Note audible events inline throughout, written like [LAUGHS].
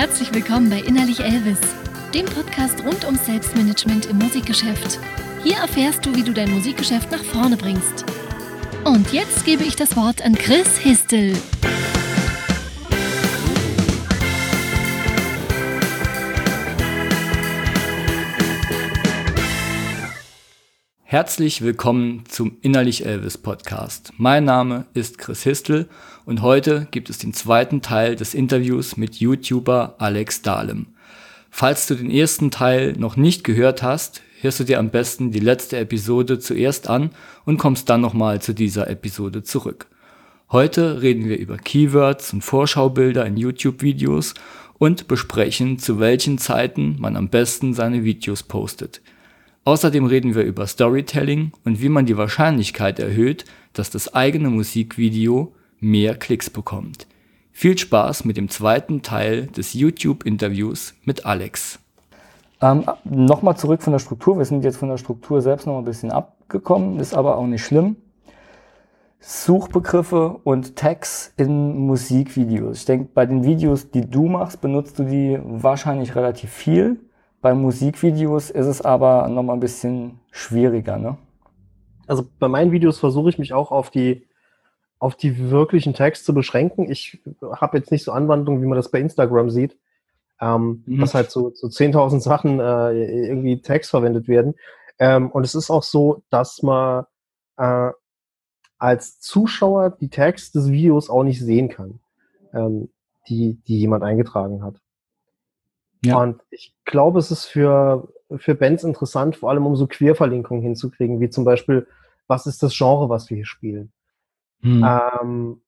Herzlich willkommen bei Innerlich Elvis, dem Podcast rund ums Selbstmanagement im Musikgeschäft. Hier erfährst du, wie du dein Musikgeschäft nach vorne bringst. Und jetzt gebe ich das Wort an Chris Histel. Herzlich willkommen zum Innerlich Elvis Podcast. Mein Name ist Chris Histel und heute gibt es den zweiten Teil des Interviews mit YouTuber Alex Dahlem. Falls du den ersten Teil noch nicht gehört hast, hörst du dir am besten die letzte Episode zuerst an und kommst dann nochmal zu dieser Episode zurück. Heute reden wir über Keywords und Vorschaubilder in YouTube-Videos und besprechen, zu welchen Zeiten man am besten seine Videos postet. Außerdem reden wir über Storytelling und wie man die Wahrscheinlichkeit erhöht, dass das eigene Musikvideo mehr Klicks bekommt. Viel Spaß mit dem zweiten Teil des YouTube-Interviews mit Alex. Ähm, nochmal zurück von der Struktur. Wir sind jetzt von der Struktur selbst noch ein bisschen abgekommen, ist aber auch nicht schlimm. Suchbegriffe und Tags in Musikvideos. Ich denke, bei den Videos, die du machst, benutzt du die wahrscheinlich relativ viel. Bei Musikvideos ist es aber noch mal ein bisschen schwieriger, ne? Also bei meinen Videos versuche ich mich auch auf die auf die wirklichen Tags zu beschränken. Ich habe jetzt nicht so Anwandlungen, wie man das bei Instagram sieht, ähm, mhm. dass halt so, so 10.000 Sachen äh, irgendwie Tags verwendet werden. Ähm, und es ist auch so, dass man äh, als Zuschauer die Tags des Videos auch nicht sehen kann, ähm, die, die jemand eingetragen hat. Ja. Und ich glaube, es ist für, für Bands interessant, vor allem um so Querverlinkungen hinzukriegen, wie zum Beispiel, was ist das Genre, was wir hier spielen? Hm. Ähm,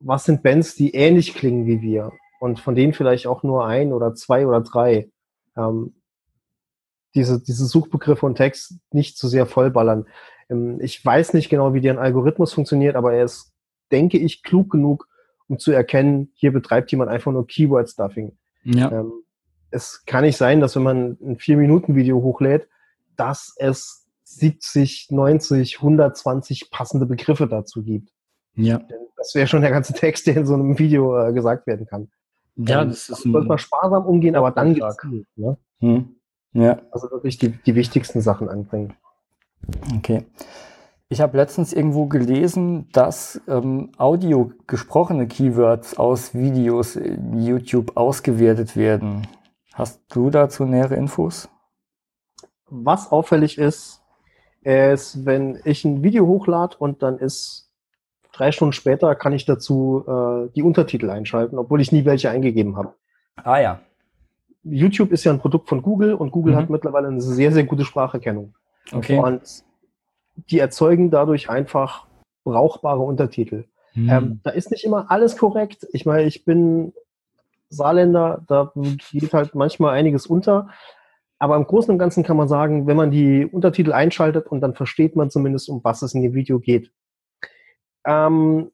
was sind Bands, die ähnlich klingen wie wir? Und von denen vielleicht auch nur ein oder zwei oder drei. Ähm, diese, diese Suchbegriffe und Text nicht zu sehr vollballern. Ähm, ich weiß nicht genau, wie deren Algorithmus funktioniert, aber er ist, denke ich, klug genug, um zu erkennen, hier betreibt jemand einfach nur Keyword-Stuffing. Ja. Ähm, es kann nicht sein, dass wenn man ein 4-Minuten-Video hochlädt, dass es 70, 90, 120 passende Begriffe dazu gibt. Ja. Das wäre schon der ganze Text, der in so einem Video äh, gesagt werden kann. Ja, ähm, das ist sollte man sparsam umgehen, aber dann gut, ne? Hm. Ja. Also wirklich die, die wichtigsten Sachen anbringen. Okay. Ich habe letztens irgendwo gelesen, dass ähm, audio gesprochene Keywords aus Videos in YouTube ausgewertet werden. Hast du dazu nähere Infos? Was auffällig ist, ist, wenn ich ein Video hochlade und dann ist drei Stunden später, kann ich dazu äh, die Untertitel einschalten, obwohl ich nie welche eingegeben habe. Ah ja. YouTube ist ja ein Produkt von Google und Google mhm. hat mittlerweile eine sehr, sehr gute Spracherkennung. Okay. Und die erzeugen dadurch einfach brauchbare Untertitel. Mhm. Ähm, da ist nicht immer alles korrekt. Ich meine, ich bin Saarländer, da geht halt manchmal einiges unter. Aber im Großen und Ganzen kann man sagen, wenn man die Untertitel einschaltet und dann versteht man zumindest, um was es in dem Video geht. Ähm,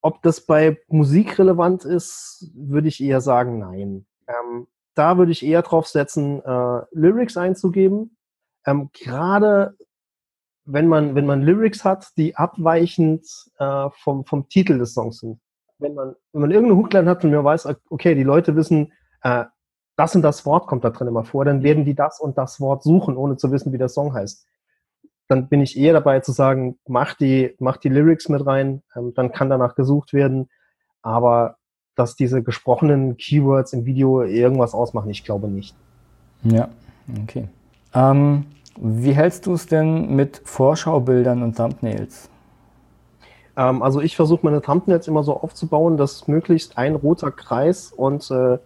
ob das bei Musik relevant ist, würde ich eher sagen, nein. Ähm, da würde ich eher drauf setzen, äh, Lyrics einzugeben. Ähm, Gerade wenn man, wenn man Lyrics hat, die abweichend äh, vom, vom Titel des Songs sind wenn man, wenn man irgendeine Hookline hat und mir weiß, okay, die Leute wissen, äh, das und das Wort kommt da drin immer vor, dann werden die das und das Wort suchen, ohne zu wissen, wie der Song heißt. Dann bin ich eher dabei zu sagen, mach die, mach die Lyrics mit rein, ähm, dann kann danach gesucht werden. Aber dass diese gesprochenen Keywords im Video irgendwas ausmachen, ich glaube nicht. Ja, okay. Ähm, wie hältst du es denn mit Vorschaubildern und Thumbnails? Ähm, also ich versuche meine Thumbnails immer so aufzubauen, dass möglichst ein roter Kreis und äh,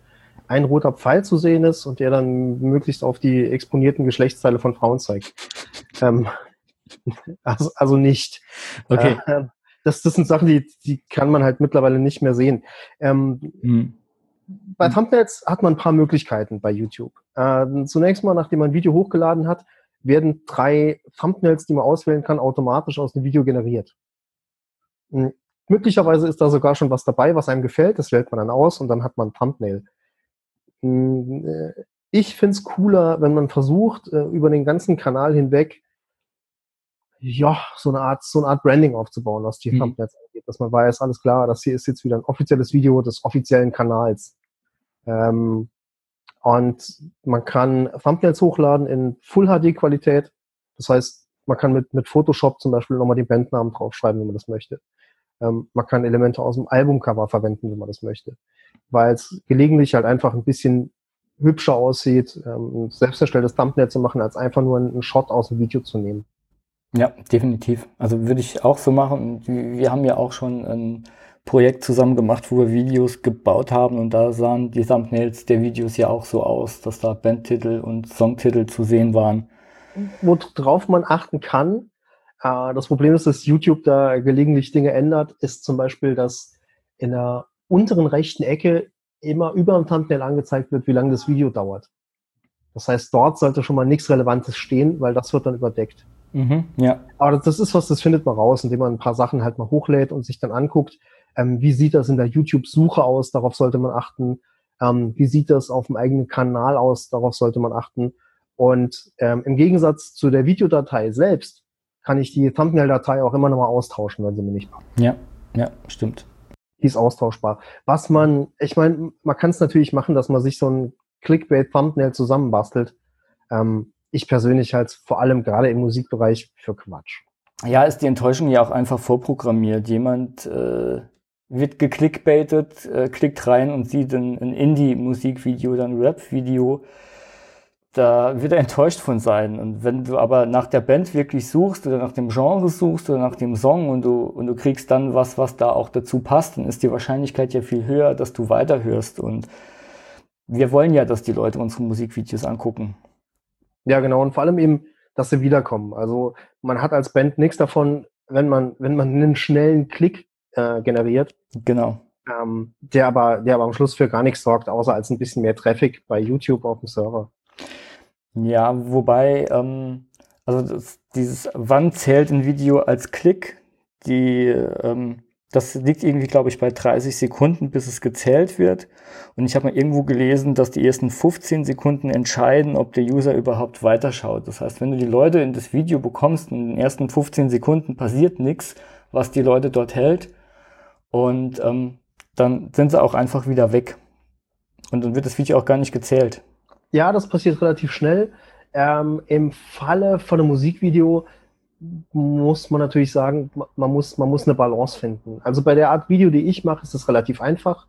ein roter Pfeil zu sehen ist und der dann möglichst auf die exponierten Geschlechtsteile von Frauen zeigt. Ähm, [LAUGHS] also, also nicht. Okay. Äh, das, das sind Sachen, die, die kann man halt mittlerweile nicht mehr sehen. Ähm, hm. Bei Thumbnails hat man ein paar Möglichkeiten bei YouTube. Äh, zunächst mal, nachdem man ein Video hochgeladen hat, werden drei Thumbnails, die man auswählen kann, automatisch aus dem Video generiert. Hm, möglicherweise ist da sogar schon was dabei, was einem gefällt. Das wählt man dann aus und dann hat man ein Thumbnail. Hm, äh, ich finde es cooler, wenn man versucht, äh, über den ganzen Kanal hinweg ja, so eine Art, so eine Art Branding aufzubauen, was die mhm. Thumbnails angeht, dass man weiß, alles klar, das hier ist jetzt wieder ein offizielles Video des offiziellen Kanals. Ähm, und man kann Thumbnails hochladen in Full HD Qualität. Das heißt, man kann mit, mit Photoshop zum Beispiel nochmal den Bandnamen draufschreiben, wenn man das möchte. Ähm, man kann Elemente aus dem Albumcover verwenden, wenn man das möchte. Weil es gelegentlich halt einfach ein bisschen hübscher aussieht, ähm, ein selbsterstelltes Thumbnail zu machen, als einfach nur einen Shot aus dem Video zu nehmen. Ja, definitiv. Also würde ich auch so machen. Wir haben ja auch schon ein Projekt zusammen gemacht, wo wir Videos gebaut haben und da sahen die Thumbnails der Videos ja auch so aus, dass da Bandtitel und Songtitel zu sehen waren. Worauf man achten kann, das Problem ist, dass YouTube da gelegentlich Dinge ändert, ist zum Beispiel, dass in der unteren rechten Ecke immer über dem Thumbnail angezeigt wird, wie lange das Video dauert. Das heißt, dort sollte schon mal nichts Relevantes stehen, weil das wird dann überdeckt. Mhm, ja. Aber das ist was, das findet man raus, indem man ein paar Sachen halt mal hochlädt und sich dann anguckt, ähm, wie sieht das in der YouTube-Suche aus, darauf sollte man achten. Ähm, wie sieht das auf dem eigenen Kanal aus, darauf sollte man achten. Und ähm, im Gegensatz zu der Videodatei selbst kann ich die Thumbnail-Datei auch immer nochmal austauschen, wenn sie mir nicht passt. Ja, ja, stimmt. Die ist austauschbar. Was man, ich meine, man kann es natürlich machen, dass man sich so ein Clickbait-Thumbnail zusammenbastelt. Ähm, ich persönlich halt vor allem gerade im Musikbereich für Quatsch. Ja, ist die Enttäuschung ja auch einfach vorprogrammiert. Jemand äh, wird geklickbaitet, äh, klickt rein und sieht ein, ein Indie-Musikvideo oder ein Rap-Video da wird er enttäuscht von sein. Und wenn du aber nach der Band wirklich suchst oder nach dem Genre suchst oder nach dem Song und du, und du kriegst dann was, was da auch dazu passt, dann ist die Wahrscheinlichkeit ja viel höher, dass du weiterhörst. Und wir wollen ja, dass die Leute unsere Musikvideos angucken. Ja, genau. Und vor allem eben, dass sie wiederkommen. Also man hat als Band nichts davon, wenn man, wenn man einen schnellen Klick äh, generiert. Genau. Ähm, der aber, der aber am Schluss für gar nichts sorgt, außer als ein bisschen mehr Traffic bei YouTube auf dem Server. Ja, wobei, ähm, also das, dieses, wann zählt ein Video als Klick? Die, ähm, das liegt irgendwie, glaube ich, bei 30 Sekunden, bis es gezählt wird. Und ich habe mal irgendwo gelesen, dass die ersten 15 Sekunden entscheiden, ob der User überhaupt weiterschaut. Das heißt, wenn du die Leute in das Video bekommst in den ersten 15 Sekunden passiert nichts, was die Leute dort hält, und ähm, dann sind sie auch einfach wieder weg. Und dann wird das Video auch gar nicht gezählt. Ja, das passiert relativ schnell. Ähm, Im Falle von einem Musikvideo muss man natürlich sagen, man muss, man muss eine Balance finden. Also bei der Art Video, die ich mache, ist es relativ einfach.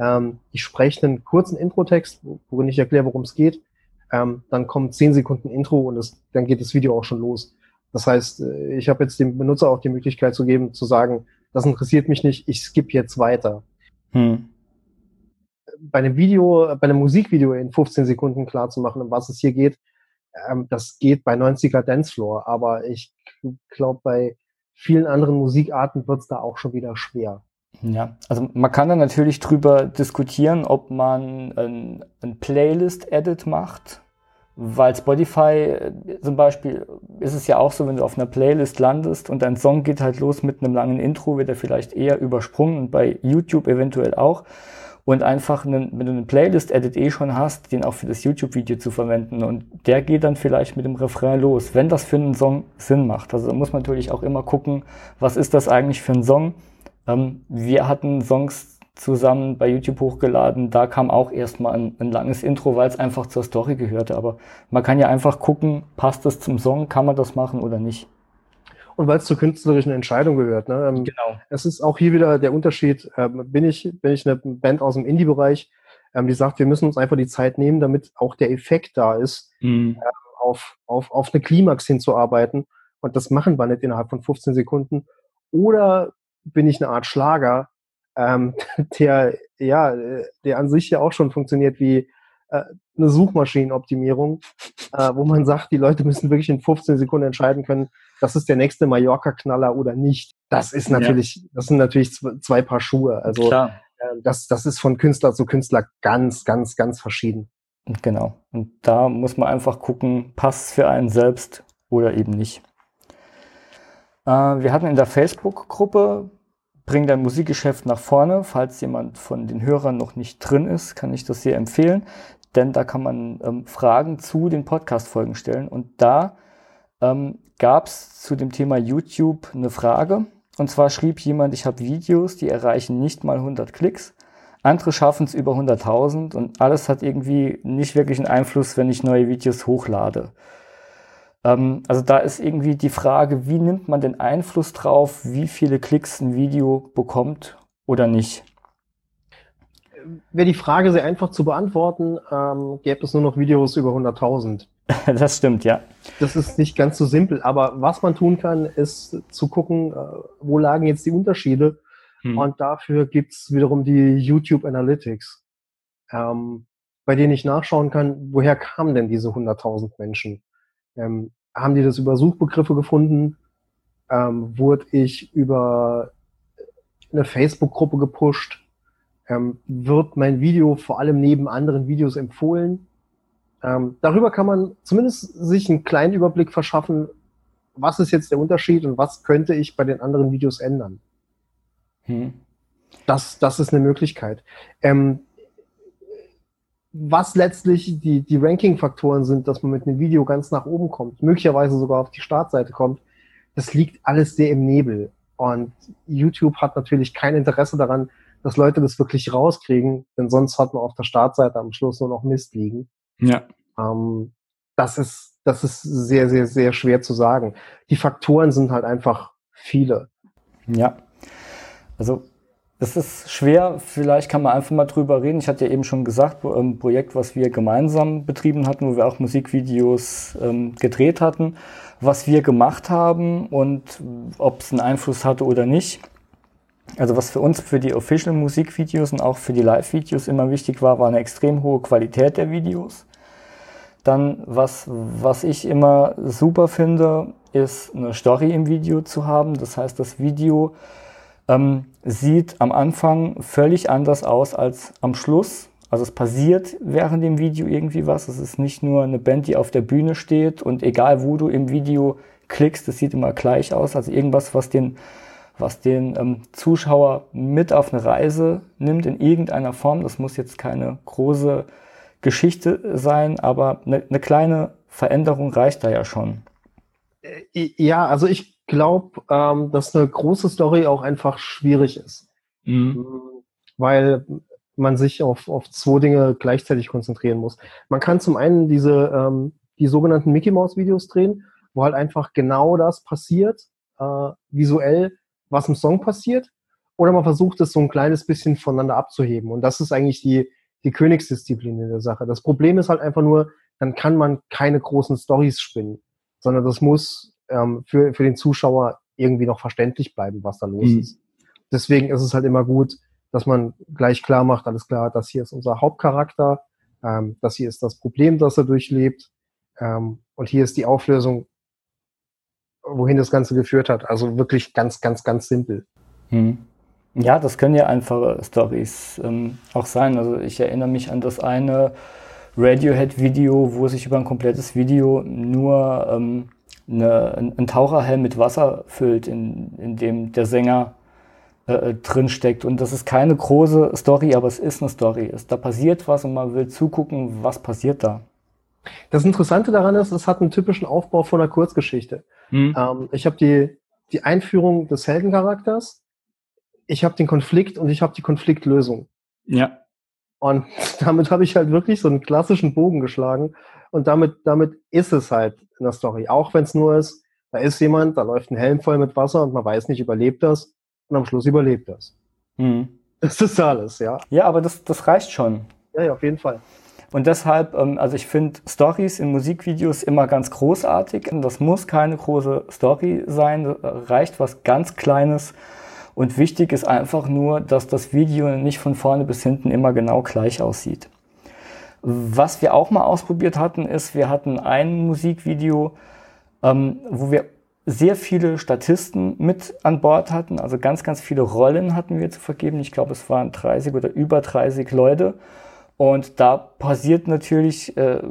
Ähm, ich spreche einen kurzen Intro-Text, worin ich erkläre, worum es geht. Ähm, dann kommen zehn Sekunden Intro und es, dann geht das Video auch schon los. Das heißt, äh, ich habe jetzt dem Benutzer auch die Möglichkeit zu geben, zu sagen, das interessiert mich nicht, ich skippe jetzt weiter. Hm bei einem Video, bei einem Musikvideo in 15 Sekunden klar zu machen, um was es hier geht, ähm, das geht bei 90er Dancefloor, aber ich glaube, bei vielen anderen Musikarten wird es da auch schon wieder schwer. Ja, also man kann da natürlich drüber diskutieren, ob man ein, ein Playlist-Edit macht, weil Spotify äh, zum Beispiel ist es ja auch so, wenn du auf einer Playlist landest und dein Song geht halt los mit einem langen Intro, wird er vielleicht eher übersprungen und bei YouTube eventuell auch und einfach, einen, wenn du einen Playlist-Edit eh schon hast, den auch für das YouTube-Video zu verwenden. Und der geht dann vielleicht mit dem Refrain los, wenn das für einen Song Sinn macht. Also muss man natürlich auch immer gucken, was ist das eigentlich für ein Song. Ähm, wir hatten Songs zusammen bei YouTube hochgeladen, da kam auch erstmal ein, ein langes Intro, weil es einfach zur Story gehörte. Aber man kann ja einfach gucken, passt das zum Song, kann man das machen oder nicht und weil es zur künstlerischen Entscheidung gehört. Ne? Ähm, genau. Es ist auch hier wieder der Unterschied, ähm, bin, ich, bin ich eine Band aus dem Indie-Bereich, ähm, die sagt, wir müssen uns einfach die Zeit nehmen, damit auch der Effekt da ist, mhm. äh, auf, auf, auf eine Klimax hinzuarbeiten. Und das machen wir nicht innerhalb von 15 Sekunden. Oder bin ich eine Art Schlager, ähm, [LAUGHS] der, ja, der an sich ja auch schon funktioniert wie äh, eine Suchmaschinenoptimierung, äh, wo man sagt, die Leute müssen wirklich in 15 Sekunden entscheiden können, das ist der nächste Mallorca-Knaller oder nicht. Das ist natürlich, ja. das sind natürlich zwei Paar Schuhe. Also Klar. Äh, das, das ist von Künstler zu Künstler ganz, ganz, ganz verschieden. Genau. Und da muss man einfach gucken, passt für einen selbst oder eben nicht. Äh, wir hatten in der Facebook-Gruppe Bring dein Musikgeschäft nach vorne. Falls jemand von den Hörern noch nicht drin ist, kann ich das sehr empfehlen, denn da kann man ähm, Fragen zu den Podcast-Folgen stellen. Und da ähm, gab es zu dem Thema YouTube eine Frage. Und zwar schrieb jemand, ich habe Videos, die erreichen nicht mal 100 Klicks, Andere schaffen es über 100.000 und alles hat irgendwie nicht wirklich einen Einfluss, wenn ich neue Videos hochlade. Ähm, also da ist irgendwie die Frage, wie nimmt man den Einfluss drauf, wie viele Klicks ein Video bekommt oder nicht? Wäre die Frage sehr einfach zu beantworten, ähm, gäbe es nur noch Videos über 100.000. [LAUGHS] das stimmt, ja. Das ist nicht ganz so simpel, aber was man tun kann, ist zu gucken, äh, wo lagen jetzt die Unterschiede. Hm. Und dafür gibt's wiederum die YouTube Analytics, ähm, bei denen ich nachschauen kann, woher kamen denn diese 100.000 Menschen? Ähm, haben die das über Suchbegriffe gefunden? Ähm, wurde ich über eine Facebook-Gruppe gepusht? Ähm, wird mein Video vor allem neben anderen Videos empfohlen? Ähm, darüber kann man zumindest sich einen kleinen Überblick verschaffen, was ist jetzt der Unterschied und was könnte ich bei den anderen Videos ändern. Hm. Das, das ist eine Möglichkeit. Ähm, was letztlich die, die Ranking-Faktoren sind, dass man mit einem Video ganz nach oben kommt, möglicherweise sogar auf die Startseite kommt, das liegt alles sehr im Nebel. Und YouTube hat natürlich kein Interesse daran, dass Leute das wirklich rauskriegen, denn sonst hat man auf der Startseite am Schluss nur noch Mist liegen. Ja. Ähm, das ist, das ist sehr, sehr, sehr schwer zu sagen. Die Faktoren sind halt einfach viele. Ja. Also es ist schwer, vielleicht kann man einfach mal drüber reden. Ich hatte ja eben schon gesagt, ein Projekt, was wir gemeinsam betrieben hatten, wo wir auch Musikvideos ähm, gedreht hatten, was wir gemacht haben und ob es einen Einfluss hatte oder nicht. Also was für uns für die Official Musikvideos und auch für die Live-Videos immer wichtig war, war eine extrem hohe Qualität der Videos. Dann, was, was ich immer super finde, ist eine Story im Video zu haben. Das heißt, das Video ähm, sieht am Anfang völlig anders aus als am Schluss. Also es passiert während dem Video irgendwie was. Es ist nicht nur eine Band, die auf der Bühne steht und egal wo du im Video klickst, es sieht immer gleich aus. Also irgendwas, was den, was den ähm, Zuschauer mit auf eine Reise nimmt in irgendeiner Form. Das muss jetzt keine große Geschichte sein, aber eine, eine kleine Veränderung reicht da ja schon. Äh, ja, also ich glaube, ähm, dass eine große Story auch einfach schwierig ist. Mhm. Ähm, weil man sich auf, auf zwei Dinge gleichzeitig konzentrieren muss. Man kann zum einen diese, ähm, die sogenannten Mickey Mouse Videos drehen, wo halt einfach genau das passiert, äh, visuell, was im Song passiert. Oder man versucht es so ein kleines bisschen voneinander abzuheben. Und das ist eigentlich die, die Königsdisziplin in der Sache. Das Problem ist halt einfach nur, dann kann man keine großen Stories spinnen, sondern das muss ähm, für, für den Zuschauer irgendwie noch verständlich bleiben, was da los mhm. ist. Deswegen ist es halt immer gut, dass man gleich klar macht, alles klar, das hier ist unser Hauptcharakter, ähm, das hier ist das Problem, das er durchlebt ähm, und hier ist die Auflösung, wohin das Ganze geführt hat. Also wirklich ganz, ganz, ganz simpel. Mhm. Ja, das können ja einfache Stories ähm, auch sein. Also ich erinnere mich an das eine Radiohead-Video, wo sich über ein komplettes Video nur ähm, eine, ein Taucherhelm mit Wasser füllt, in, in dem der Sänger äh, äh, drin steckt. Und das ist keine große Story, aber es ist eine Story. Es, da passiert was und man will zugucken, was passiert da. Das Interessante daran ist, es hat einen typischen Aufbau von einer Kurzgeschichte. Hm. Ähm, ich habe die, die Einführung des Heldencharakters, ich habe den Konflikt und ich habe die Konfliktlösung. Ja. Und [LAUGHS] damit habe ich halt wirklich so einen klassischen Bogen geschlagen. Und damit, damit ist es halt in der Story. Auch wenn es nur ist, da ist jemand, da läuft ein Helm voll mit Wasser und man weiß nicht, überlebt das. Und am Schluss überlebt das. Mhm. Das ist alles, ja. Ja, aber das, das reicht schon. Ja, ja, auf jeden Fall. Und deshalb, ähm, also ich finde Stories in Musikvideos immer ganz großartig. Das muss keine große Story sein, reicht was ganz Kleines. Und wichtig ist einfach nur, dass das Video nicht von vorne bis hinten immer genau gleich aussieht. Was wir auch mal ausprobiert hatten, ist, wir hatten ein Musikvideo, ähm, wo wir sehr viele Statisten mit an Bord hatten, also ganz, ganz viele Rollen hatten wir zu vergeben. Ich glaube, es waren 30 oder über 30 Leute. Und da passiert natürlich äh,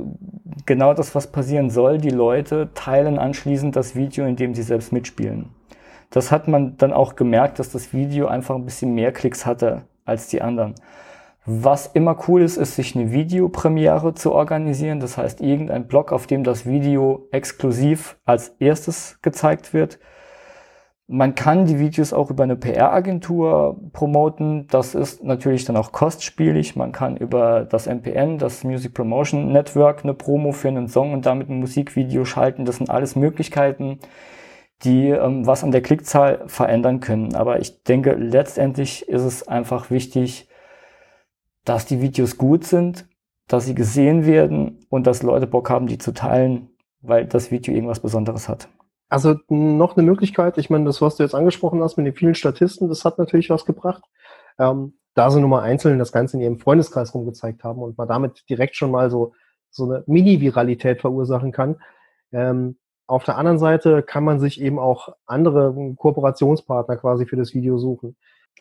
genau das, was passieren soll. Die Leute teilen anschließend das Video, in dem sie selbst mitspielen. Das hat man dann auch gemerkt, dass das Video einfach ein bisschen mehr Klicks hatte als die anderen. Was immer cool ist, ist, sich eine Videopremiere zu organisieren. Das heißt, irgendein Blog, auf dem das Video exklusiv als erstes gezeigt wird. Man kann die Videos auch über eine PR-Agentur promoten. Das ist natürlich dann auch kostspielig. Man kann über das MPN, das Music Promotion Network, eine Promo für einen Song und damit ein Musikvideo schalten. Das sind alles Möglichkeiten, die ähm, was an der Klickzahl verändern können. Aber ich denke, letztendlich ist es einfach wichtig, dass die Videos gut sind, dass sie gesehen werden und dass Leute Bock haben, die zu teilen, weil das Video irgendwas Besonderes hat. Also noch eine Möglichkeit, ich meine, das, was du jetzt angesprochen hast mit den vielen Statisten, das hat natürlich was gebracht. Ähm, da sie nur mal einzeln das Ganze in ihrem Freundeskreis rumgezeigt haben und man damit direkt schon mal so, so eine Mini-Viralität verursachen kann. Ähm, auf der anderen Seite kann man sich eben auch andere Kooperationspartner quasi für das Video suchen.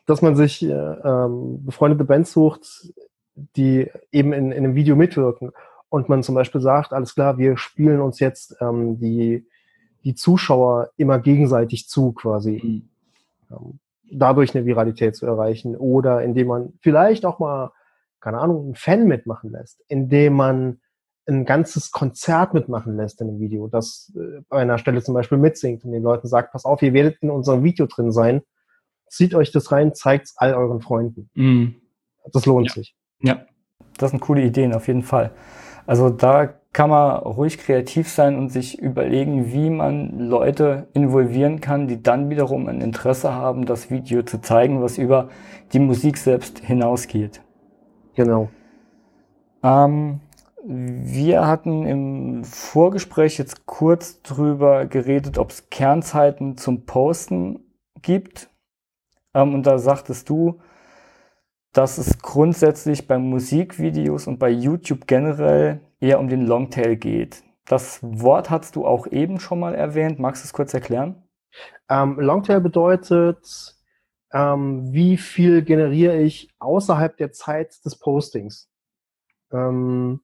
Dass man sich äh, ähm, befreundete Bands sucht, die eben in, in einem Video mitwirken und man zum Beispiel sagt, alles klar, wir spielen uns jetzt ähm, die die Zuschauer immer gegenseitig zu, quasi. Mhm. Ähm, dadurch eine Viralität zu erreichen. Oder indem man vielleicht auch mal, keine Ahnung, einen Fan mitmachen lässt, indem man ein ganzes Konzert mitmachen lässt in einem Video, das äh, bei einer Stelle zum Beispiel mitsingt und den Leuten sagt, pass auf, ihr werdet in unserem Video drin sein, zieht euch das rein, zeigt es all euren Freunden. Mhm. Das lohnt ja. sich. Ja, das sind coole Ideen auf jeden Fall. Also da kann man ruhig kreativ sein und sich überlegen, wie man Leute involvieren kann, die dann wiederum ein Interesse haben, das Video zu zeigen, was über die Musik selbst hinausgeht. Genau. Ähm, wir hatten im Vorgespräch jetzt kurz drüber geredet, ob es Kernzeiten zum Posten gibt. Ähm, und da sagtest du, dass es grundsätzlich bei Musikvideos und bei YouTube generell eher um den Longtail geht. Das Wort hast du auch eben schon mal erwähnt. Magst du es kurz erklären? Ähm, Longtail bedeutet, ähm, wie viel generiere ich außerhalb der Zeit des Postings. Ähm,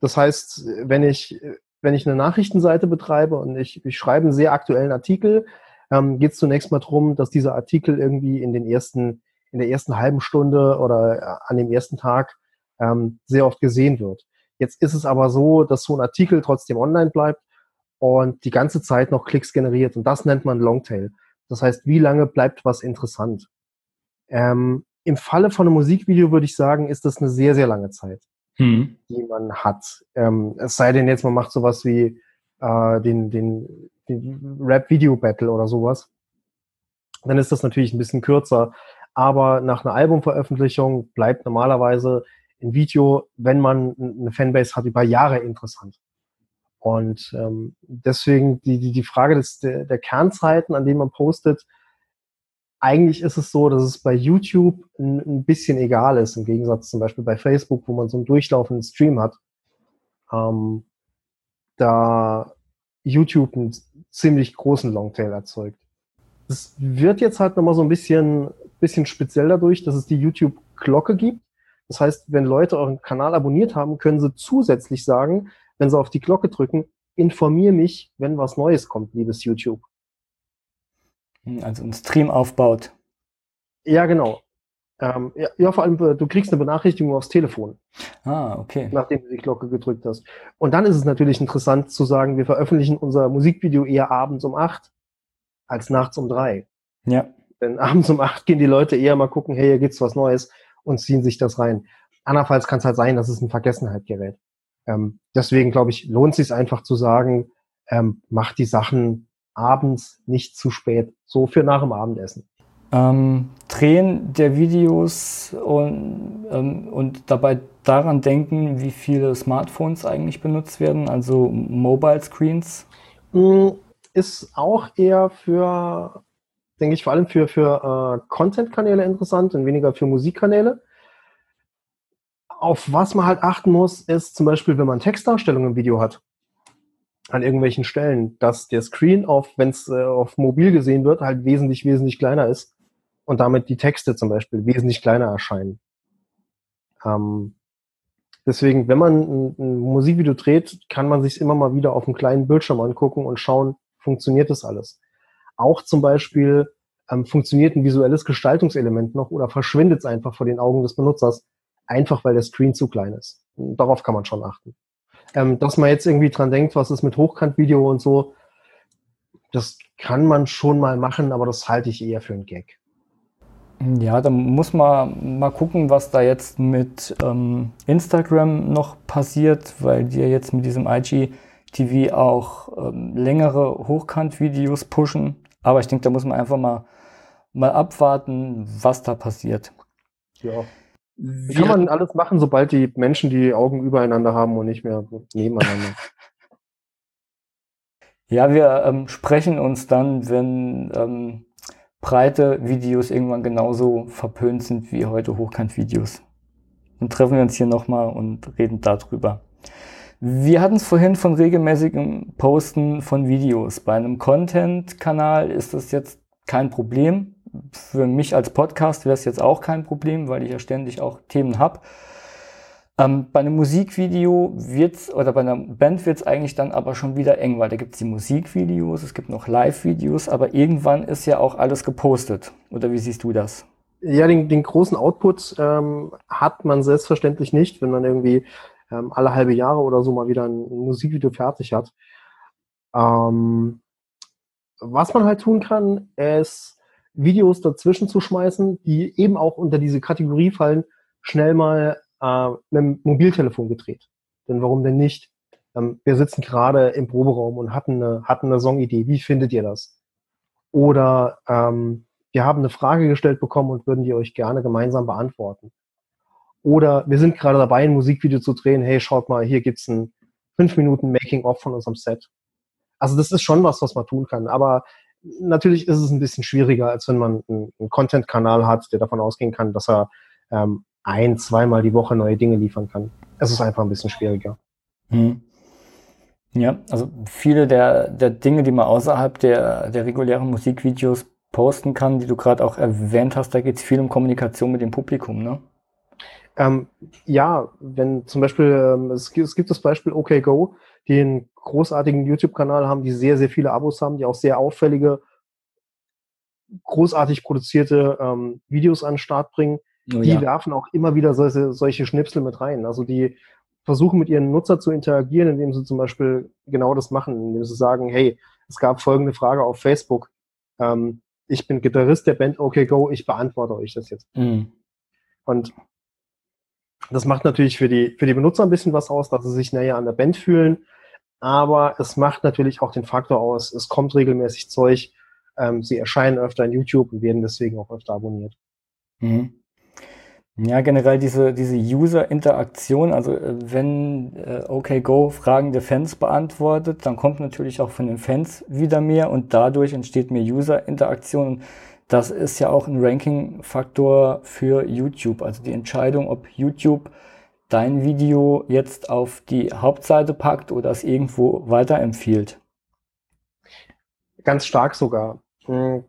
das heißt, wenn ich, wenn ich eine Nachrichtenseite betreibe und ich, ich schreibe einen sehr aktuellen Artikel, ähm, geht es zunächst mal darum, dass dieser Artikel irgendwie in den ersten in der ersten halben Stunde oder äh, an dem ersten Tag ähm, sehr oft gesehen wird. Jetzt ist es aber so, dass so ein Artikel trotzdem online bleibt und die ganze Zeit noch Klicks generiert. Und das nennt man Longtail. Das heißt, wie lange bleibt was interessant? Ähm, Im Falle von einem Musikvideo würde ich sagen, ist das eine sehr, sehr lange Zeit, hm. die man hat. Ähm, es sei denn jetzt, man macht sowas wie äh, den, den, den Rap-Video-Battle oder sowas. Dann ist das natürlich ein bisschen kürzer aber nach einer Albumveröffentlichung bleibt normalerweise ein Video, wenn man eine Fanbase hat, über Jahre interessant. Und ähm, deswegen die, die, die Frage des, der, der Kernzeiten, an denen man postet, eigentlich ist es so, dass es bei YouTube ein, ein, bisschen egal ist, im Gegensatz zum Beispiel bei Facebook, wo man so einen durchlaufenden Stream hat. Ähm, da YouTube einen ziemlich großen Longtail erzeugt. Es wird jetzt halt nochmal so ein bisschen bisschen speziell dadurch, dass es die YouTube-Glocke gibt. Das heißt, wenn Leute euren Kanal abonniert haben, können sie zusätzlich sagen, wenn sie auf die Glocke drücken, informier mich, wenn was Neues kommt, liebes YouTube. Hm, also ein Stream aufbaut. Ja, genau. Ähm, ja, ja, vor allem, äh, du kriegst eine Benachrichtigung aufs Telefon. Ah, okay. Nachdem du die Glocke gedrückt hast. Und dann ist es natürlich interessant zu sagen, wir veröffentlichen unser Musikvideo eher abends um acht als nachts um drei. Ja. Denn abends um acht gehen die Leute eher mal gucken, hey, hier gibt's was Neues und ziehen sich das rein. Andernfalls kann es halt sein, dass es in Vergessenheit gerät. Ähm, deswegen glaube ich, lohnt sich einfach zu sagen, ähm, macht die Sachen abends nicht zu spät, so für nach dem Abendessen. Ähm, Drehen der Videos und, ähm, und dabei daran denken, wie viele Smartphones eigentlich benutzt werden, also Mobile Screens? Mm, ist auch eher für denke ich, vor allem für, für äh, Content-Kanäle interessant und weniger für Musikkanäle. Auf was man halt achten muss, ist zum Beispiel, wenn man Textdarstellung im Video hat, an irgendwelchen Stellen, dass der Screen wenn es äh, auf mobil gesehen wird, halt wesentlich, wesentlich kleiner ist und damit die Texte zum Beispiel wesentlich kleiner erscheinen. Ähm, deswegen, wenn man ein, ein Musikvideo dreht, kann man sich immer mal wieder auf einem kleinen Bildschirm angucken und schauen, funktioniert das alles. Auch zum Beispiel ähm, funktioniert ein visuelles Gestaltungselement noch oder verschwindet es einfach vor den Augen des Benutzers, einfach weil der Screen zu klein ist. Und darauf kann man schon achten. Ähm, dass man jetzt irgendwie dran denkt, was ist mit Hochkantvideo und so, das kann man schon mal machen, aber das halte ich eher für einen Gag. Ja, da muss man mal gucken, was da jetzt mit ähm, Instagram noch passiert, weil die ja jetzt mit diesem IGTV auch ähm, längere Hochkant-Videos pushen. Aber ich denke, da muss man einfach mal, mal abwarten, was da passiert. Ja. Wie kann man alles machen, sobald die Menschen die Augen übereinander haben und nicht mehr nebeneinander? [LAUGHS] ja, wir ähm, sprechen uns dann, wenn ähm, breite Videos irgendwann genauso verpönt sind wie heute Hochkant-Videos. Dann treffen wir uns hier nochmal und reden darüber. Wir hatten es vorhin von regelmäßigem Posten von Videos. Bei einem Content-Kanal ist das jetzt kein Problem. Für mich als Podcast wäre es jetzt auch kein Problem, weil ich ja ständig auch Themen habe. Ähm, bei einem Musikvideo wird's oder bei einer Band wird's eigentlich dann aber schon wieder eng, weil da gibt's die Musikvideos, es gibt noch Live-Videos, aber irgendwann ist ja auch alles gepostet. Oder wie siehst du das? Ja, den, den großen Output ähm, hat man selbstverständlich nicht, wenn man irgendwie ähm, alle halbe Jahre oder so mal wieder ein, Musikvideo fertig hat. Ähm, was man halt tun kann, ist Videos dazwischen zu schmeißen, die eben auch unter diese Kategorie fallen, schnell mal äh, mit dem Mobiltelefon gedreht. Denn warum denn nicht? Ähm, wir sitzen gerade im Proberaum und hatten eine, hatten eine Songidee. Wie findet ihr das? Oder ähm, wir haben eine Frage gestellt bekommen und würden die euch gerne gemeinsam beantworten. Oder wir sind gerade dabei, ein Musikvideo zu drehen. Hey, schaut mal, hier gibt's ein fünf Minuten Making-of von unserem Set. Also das ist schon was, was man tun kann. Aber natürlich ist es ein bisschen schwieriger, als wenn man einen, einen Content-Kanal hat, der davon ausgehen kann, dass er ähm, ein, zweimal die Woche neue Dinge liefern kann. Es ist einfach ein bisschen schwieriger. Hm. Ja, also viele der, der Dinge, die man außerhalb der, der regulären Musikvideos posten kann, die du gerade auch erwähnt hast, da geht es viel um Kommunikation mit dem Publikum, ne? Ähm, ja, wenn zum Beispiel, ähm, es, gibt, es gibt das Beispiel OKGo, die einen großartigen YouTube-Kanal haben, die sehr, sehr viele Abos haben, die auch sehr auffällige, großartig produzierte ähm, Videos an den Start bringen, Oh, die ja. werfen auch immer wieder solche, solche Schnipsel mit rein. Also die versuchen mit ihren Nutzer zu interagieren, indem sie zum Beispiel genau das machen, indem sie sagen, hey, es gab folgende Frage auf Facebook. Ähm, ich bin Gitarrist der Band OK Go, ich beantworte euch das jetzt. Mhm. Und das macht natürlich für die, für die Benutzer ein bisschen was aus, dass sie sich näher an der Band fühlen. Aber es macht natürlich auch den Faktor aus, es kommt regelmäßig Zeug, ähm, sie erscheinen öfter in YouTube und werden deswegen auch öfter abonniert. Mhm. Ja, generell diese, diese User-Interaktion, also äh, wenn äh, OKGo Fragen der Fans beantwortet, dann kommt natürlich auch von den Fans wieder mehr und dadurch entsteht mehr User-Interaktion. Das ist ja auch ein Ranking-Faktor für YouTube. Also die Entscheidung, ob YouTube dein Video jetzt auf die Hauptseite packt oder es irgendwo weiterempfiehlt. Ganz stark sogar. Hm.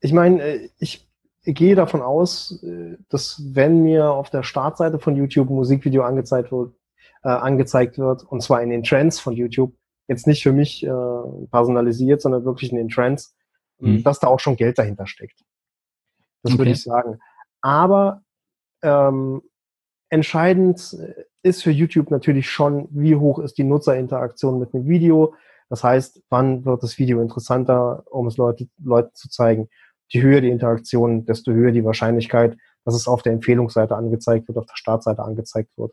Ich meine, äh, ich gehe davon aus, äh, dass wenn mir auf der Startseite von YouTube ein Musikvideo angezeigt wird, äh, angezeigt wird, und zwar in den Trends von YouTube, jetzt nicht für mich äh, personalisiert, sondern wirklich in den Trends, mhm. dass da auch schon Geld dahinter steckt. Das okay. würde ich sagen. Aber ähm, entscheidend ist für YouTube natürlich schon, wie hoch ist die Nutzerinteraktion mit einem Video. Das heißt, wann wird das Video interessanter, um es Leute, Leuten zu zeigen je höher die Interaktion, desto höher die Wahrscheinlichkeit, dass es auf der Empfehlungsseite angezeigt wird, auf der Startseite angezeigt wird,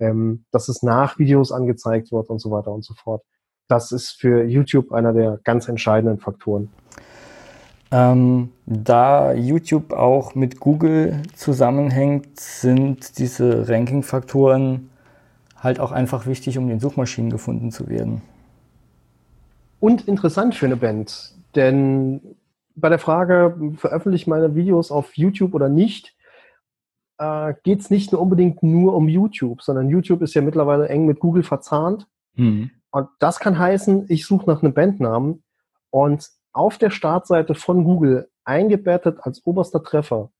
ähm, dass es nach Videos angezeigt wird und so weiter und so fort. Das ist für YouTube einer der ganz entscheidenden Faktoren. Ähm, da YouTube auch mit Google zusammenhängt, sind diese Ranking-Faktoren halt auch einfach wichtig, um den Suchmaschinen gefunden zu werden. Und interessant für eine Band, denn bei der Frage, veröffentliche ich meine Videos auf YouTube oder nicht, äh, geht es nicht nur unbedingt nur um YouTube, sondern YouTube ist ja mittlerweile eng mit Google verzahnt. Mhm. Und das kann heißen, ich suche nach einem Bandnamen und auf der Startseite von Google eingebettet als oberster Treffer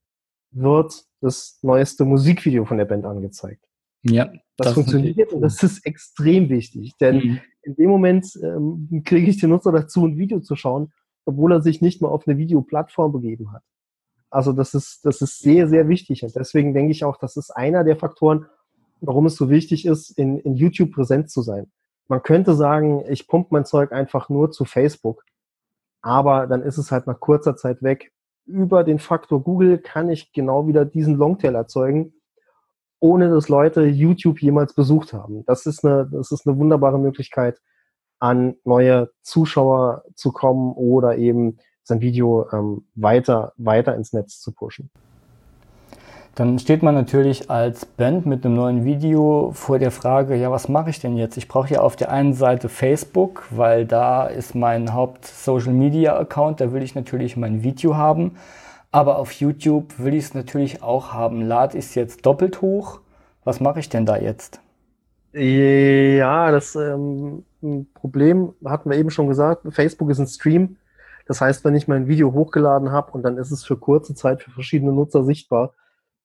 wird das neueste Musikvideo von der Band angezeigt. Ja, das, das funktioniert und das ist extrem wichtig, denn mhm. in dem Moment ähm, kriege ich den Nutzer dazu, ein Video zu schauen obwohl er sich nicht mal auf eine Videoplattform begeben hat. Also das ist, das ist sehr, sehr wichtig. Und deswegen denke ich auch, das ist einer der Faktoren, warum es so wichtig ist, in, in YouTube präsent zu sein. Man könnte sagen, ich pumpe mein Zeug einfach nur zu Facebook. Aber dann ist es halt nach kurzer Zeit weg. Über den Faktor Google kann ich genau wieder diesen Longtail erzeugen, ohne dass Leute YouTube jemals besucht haben. Das ist eine, das ist eine wunderbare Möglichkeit, an neue Zuschauer zu kommen oder eben sein Video ähm, weiter, weiter ins Netz zu pushen. Dann steht man natürlich als Band mit einem neuen Video vor der Frage, ja, was mache ich denn jetzt? Ich brauche ja auf der einen Seite Facebook, weil da ist mein Haupt-Social-Media-Account, da will ich natürlich mein Video haben. Aber auf YouTube will ich es natürlich auch haben. Lade ich es jetzt doppelt hoch? Was mache ich denn da jetzt? Ja, das ähm, Problem hatten wir eben schon gesagt. Facebook ist ein Stream. Das heißt, wenn ich mein Video hochgeladen habe und dann ist es für kurze Zeit für verschiedene Nutzer sichtbar,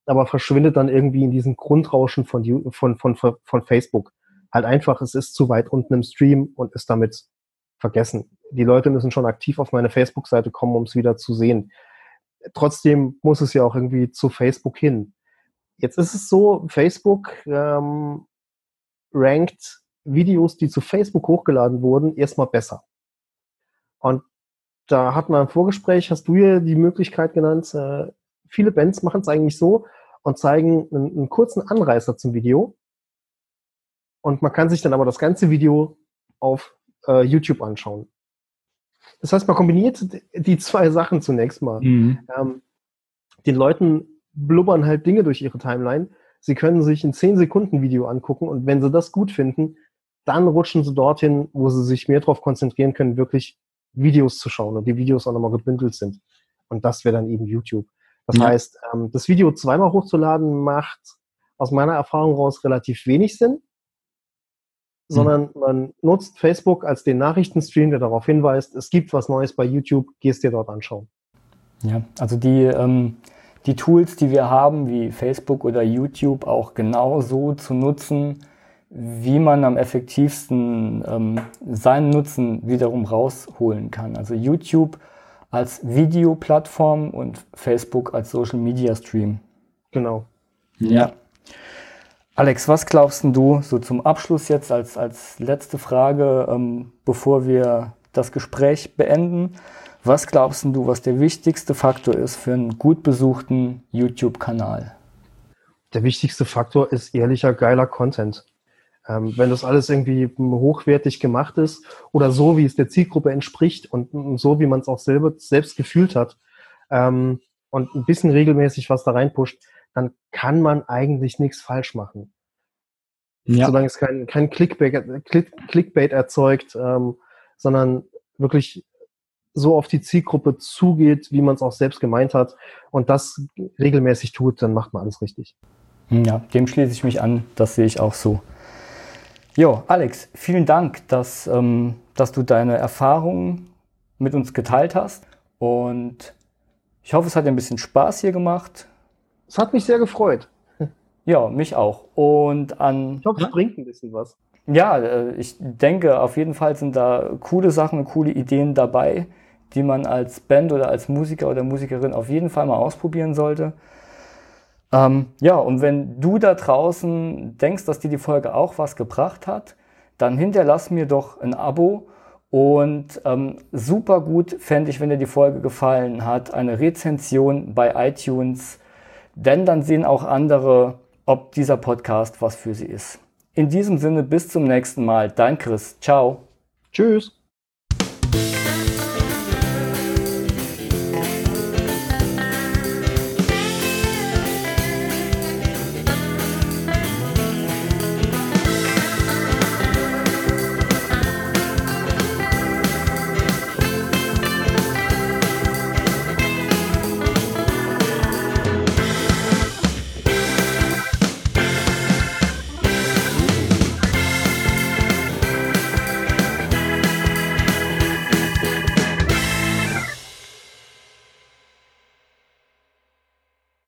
aber verschwindet dann irgendwie in diesem Grundrauschen von, von, von, von Facebook. Halt einfach, es ist zu weit unten im Stream und ist damit vergessen. Die Leute müssen schon aktiv auf meine Facebook-Seite kommen, um es wieder zu sehen. Trotzdem muss es ja auch irgendwie zu Facebook hin. Jetzt ist es so, Facebook ähm, rankt Videos, die zu Facebook hochgeladen wurden, erstmal besser. Und da hat man im Vorgespräch, hast du ja die Möglichkeit genannt, äh, viele Bands machen es eigentlich so, und zeigen einen, einen kurzen Anreißer zum Video. Und man kann sich dann aber das ganze Video auf äh, YouTube anschauen. Das heißt, man kombiniert die zwei Sachen zunächst mal. Mhm. Ähm, den Leuten blubbern halt Dinge durch ihre Timeline. Sie können sich ein 10-Sekunden-Video angucken und wenn sie das gut finden, dann rutschen sie dorthin, wo sie sich mehr darauf konzentrieren können, wirklich Videos zu schauen und die Videos auch nochmal gebündelt sind. Und das wäre dann eben YouTube. Das ja. heißt, ähm, das Video zweimal hochzuladen macht aus meiner Erfahrung raus relativ wenig Sinn, sondern mhm. man nutzt Facebook als den Nachrichtenstream, der darauf hinweist, es gibt was Neues bei YouTube, gehst dir dort anschauen. Ja, also die, ähm, die Tools, die wir haben, wie Facebook oder YouTube, auch genau so zu nutzen, wie man am effektivsten ähm, seinen Nutzen wiederum rausholen kann. Also YouTube als Videoplattform und Facebook als Social Media Stream. Genau. Ja. Alex, was glaubst du so zum Abschluss jetzt als, als letzte Frage, ähm, bevor wir das Gespräch beenden? Was glaubst du, was der wichtigste Faktor ist für einen gut besuchten YouTube-Kanal? Der wichtigste Faktor ist ehrlicher, geiler Content. Ähm, wenn das alles irgendwie hochwertig gemacht ist oder so, wie es der Zielgruppe entspricht und so, wie man es auch selber, selbst gefühlt hat ähm, und ein bisschen regelmäßig was da reinpusht, dann kann man eigentlich nichts falsch machen. Ja. Solange es kein, kein Clickbait, Click, Clickbait erzeugt, ähm, sondern wirklich so auf die Zielgruppe zugeht, wie man es auch selbst gemeint hat und das regelmäßig tut, dann macht man alles richtig. Ja, dem schließe ich mich an. Das sehe ich auch so. Jo, Alex, vielen Dank, dass, ähm, dass du deine Erfahrungen mit uns geteilt hast. Und ich hoffe, es hat dir ein bisschen Spaß hier gemacht. Es hat mich sehr gefreut. [LAUGHS] Ja, mich auch. Und an. Ich hoffe, es bringt ein bisschen was. Ja, äh, ich denke, auf jeden Fall sind da coole Sachen und coole Ideen dabei, die man als Band oder als Musiker oder Musikerin auf jeden Fall mal ausprobieren sollte. Ähm, ja, und wenn du da draußen denkst, dass dir die Folge auch was gebracht hat, dann hinterlass mir doch ein Abo. Und ähm, super gut fände ich, wenn dir die Folge gefallen hat, eine Rezension bei iTunes, denn dann sehen auch andere, ob dieser Podcast was für sie ist. In diesem Sinne, bis zum nächsten Mal. Dein Chris. Ciao. Tschüss.